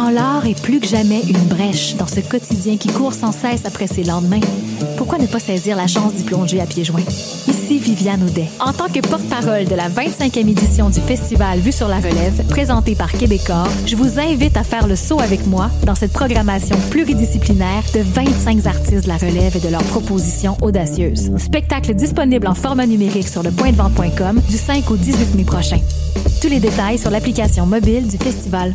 Quand l'art est plus que jamais une brèche dans ce quotidien qui court sans cesse après ses lendemains, pourquoi ne pas saisir la chance d'y plonger à pieds joints? Ici Viviane Audet. En tant que porte-parole de la 25e édition du festival Vue sur la relève, présenté par Québecor, je vous invite à faire le saut avec moi dans cette programmation pluridisciplinaire de 25 artistes de la relève et de leurs propositions audacieuses. Spectacle disponible en format numérique sur le pointdevente.com du 5 au 18 mai prochain. Tous les détails sur l'application mobile du festival.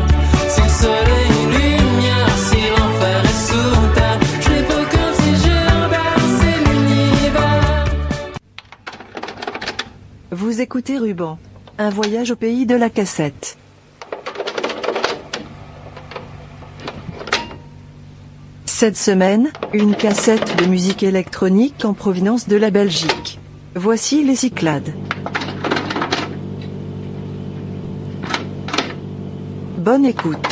Écoutez Ruban. Un voyage au pays de la cassette. Cette semaine, une cassette de musique électronique en provenance de la Belgique. Voici les Cyclades. Bonne écoute.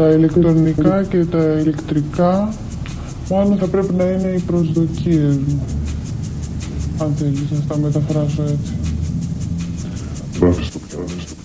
Τα ηλεκτρονικά και τα ηλεκτρικά μάλλον θα πρέπει να είναι οι προσδοκίες μου αν θέλεις να τα μεταφράσω έτσι. η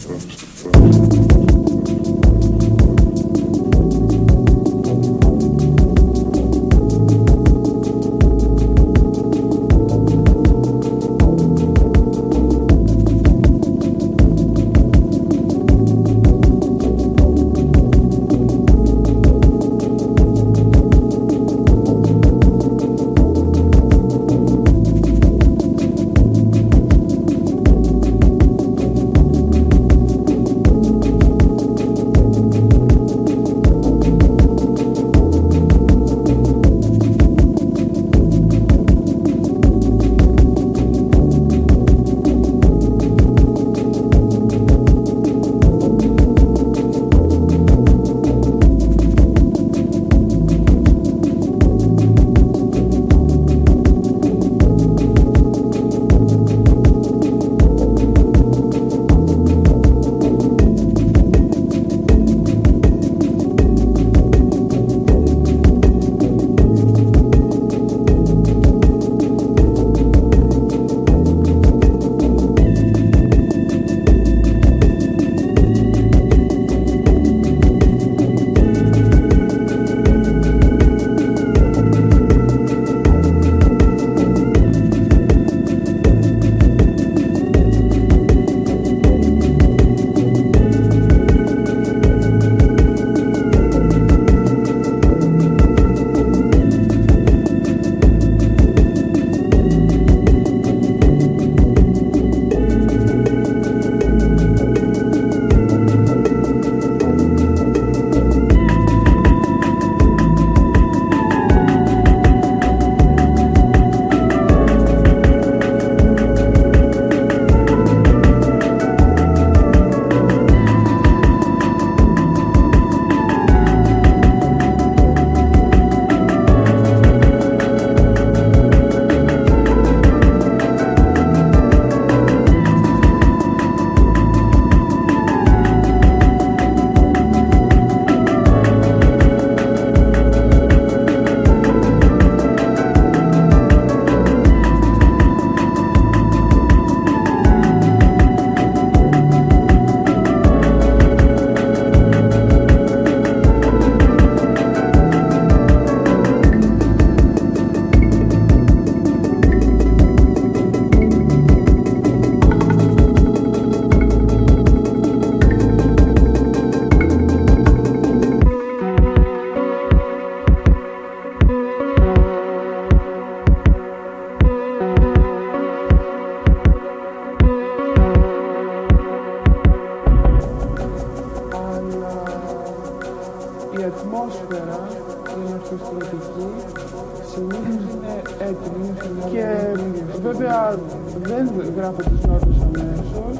Βέβαια δεν γράφω τις νότες αμέσως.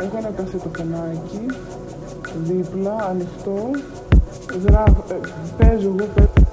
Έχω ένα κασετοφωνάκι δίπλα, ανοιχτό. Γράφω, ε, παίζω εγώ, παίζω.